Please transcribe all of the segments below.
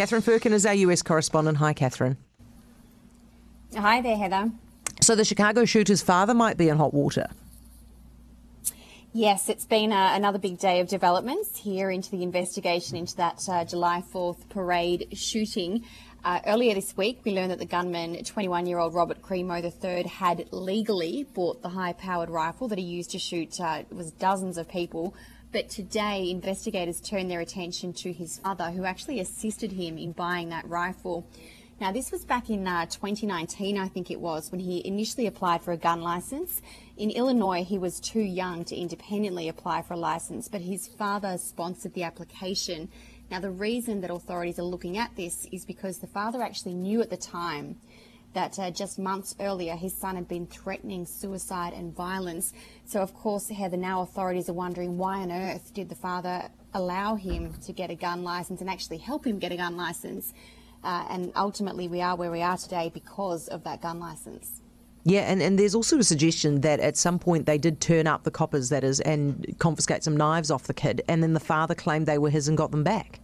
Catherine Firkin is our US correspondent. Hi, Catherine. Hi there, Heather. So the Chicago shooter's father might be in hot water. Yes, it's been uh, another big day of developments here into the investigation into that uh, July 4th parade shooting. Uh, earlier this week, we learned that the gunman, 21 year old Robert Crimo III, had legally bought the high powered rifle that he used to shoot uh, was dozens of people. But today, investigators turned their attention to his father, who actually assisted him in buying that rifle. Now, this was back in uh, 2019, I think it was, when he initially applied for a gun license. In Illinois, he was too young to independently apply for a license, but his father sponsored the application. Now, the reason that authorities are looking at this is because the father actually knew at the time that uh, just months earlier his son had been threatening suicide and violence. So, of course, Heather, now authorities are wondering why on earth did the father allow him to get a gun license and actually help him get a gun license? Uh, and ultimately, we are where we are today because of that gun license. Yeah, and, and there's also a suggestion that at some point they did turn up the coppers, that is, and confiscate some knives off the kid, and then the father claimed they were his and got them back.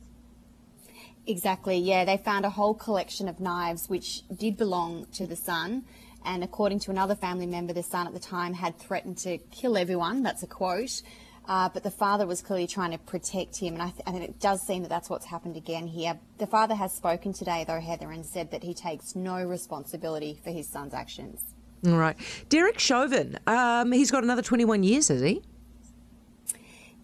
Exactly, yeah. They found a whole collection of knives which did belong to the son. And according to another family member, the son at the time had threatened to kill everyone. That's a quote. Uh, but the father was clearly trying to protect him, and I, th- it does seem that that's what's happened again here. The father has spoken today, though, Heather, and said that he takes no responsibility for his son's actions. All right. Derek Chauvin, um, he's got another 21 years, has he?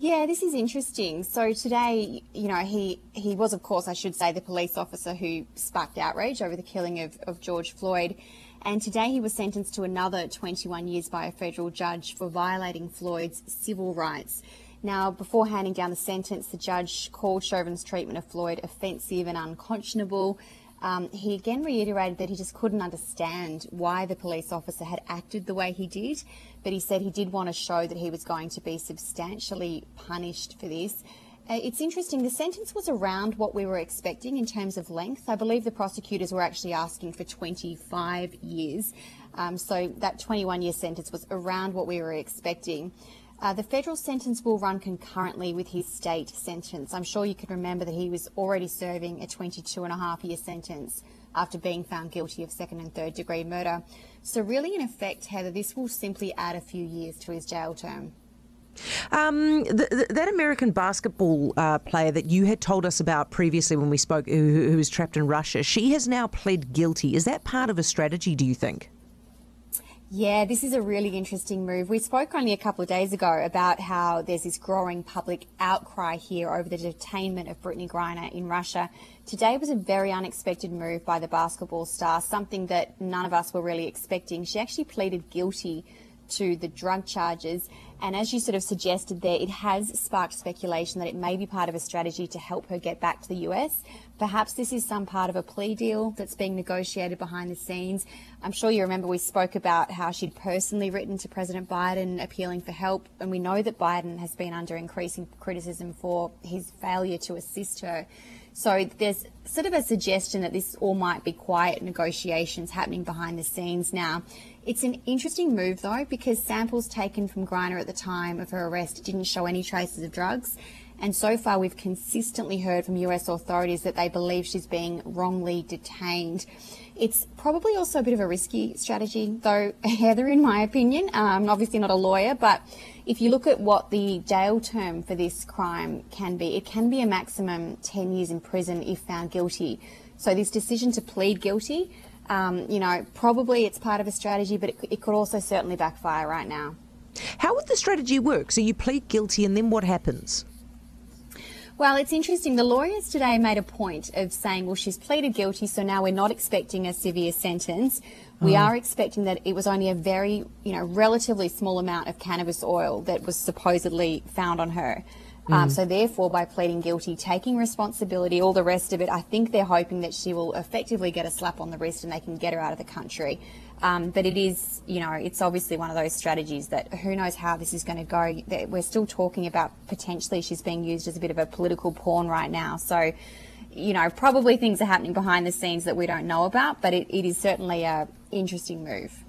Yeah, this is interesting. So today, you know, he, he was, of course, I should say, the police officer who sparked outrage over the killing of, of George Floyd. And today he was sentenced to another 21 years by a federal judge for violating Floyd's civil rights. Now, before handing down the sentence, the judge called Chauvin's treatment of Floyd offensive and unconscionable. Um, he again reiterated that he just couldn't understand why the police officer had acted the way he did, but he said he did want to show that he was going to be substantially punished for this. Uh, it's interesting, the sentence was around what we were expecting in terms of length. I believe the prosecutors were actually asking for 25 years. Um, so that 21 year sentence was around what we were expecting. Uh, the federal sentence will run concurrently with his state sentence. I'm sure you can remember that he was already serving a 22 and a half year sentence after being found guilty of second and third degree murder. So, really, in effect, Heather, this will simply add a few years to his jail term. Um, that American basketball uh, player that you had told us about previously when we spoke, who, who was trapped in Russia, she has now pled guilty. Is that part of a strategy, do you think? Yeah, this is a really interesting move. We spoke only a couple of days ago about how there's this growing public outcry here over the detainment of Brittney Griner in Russia. Today was a very unexpected move by the basketball star, something that none of us were really expecting. She actually pleaded guilty to the drug charges. And as you sort of suggested there, it has sparked speculation that it may be part of a strategy to help her get back to the US. Perhaps this is some part of a plea deal that's being negotiated behind the scenes. I'm sure you remember we spoke about how she'd personally written to President Biden appealing for help. And we know that Biden has been under increasing criticism for his failure to assist her. So there's sort of a suggestion that this all might be quiet negotiations happening behind the scenes now. It's an interesting move though because samples taken from Griner at the time of her arrest didn't show any traces of drugs. And so far, we've consistently heard from US authorities that they believe she's being wrongly detained. It's probably also a bit of a risky strategy, though, Heather, in my opinion. I'm obviously not a lawyer, but if you look at what the jail term for this crime can be, it can be a maximum 10 years in prison if found guilty. So, this decision to plead guilty, um, you know, probably it's part of a strategy, but it, it could also certainly backfire right now. How would the strategy work? So, you plead guilty, and then what happens? Well, it's interesting. The lawyers today made a point of saying, well, she's pleaded guilty, so now we're not expecting a severe sentence. We mm. are expecting that it was only a very, you know, relatively small amount of cannabis oil that was supposedly found on her. Um, mm. Um, so therefore, by pleading guilty, taking responsibility, all the rest of it, I think they're hoping that she will effectively get a slap on the wrist and they can get her out of the country. Um, but it is, you know, it's obviously one of those strategies that who knows how this is going to go. We're still talking about potentially she's being used as a bit of a political pawn right now. So, you know, probably things are happening behind the scenes that we don't know about, but it, it is certainly a interesting move.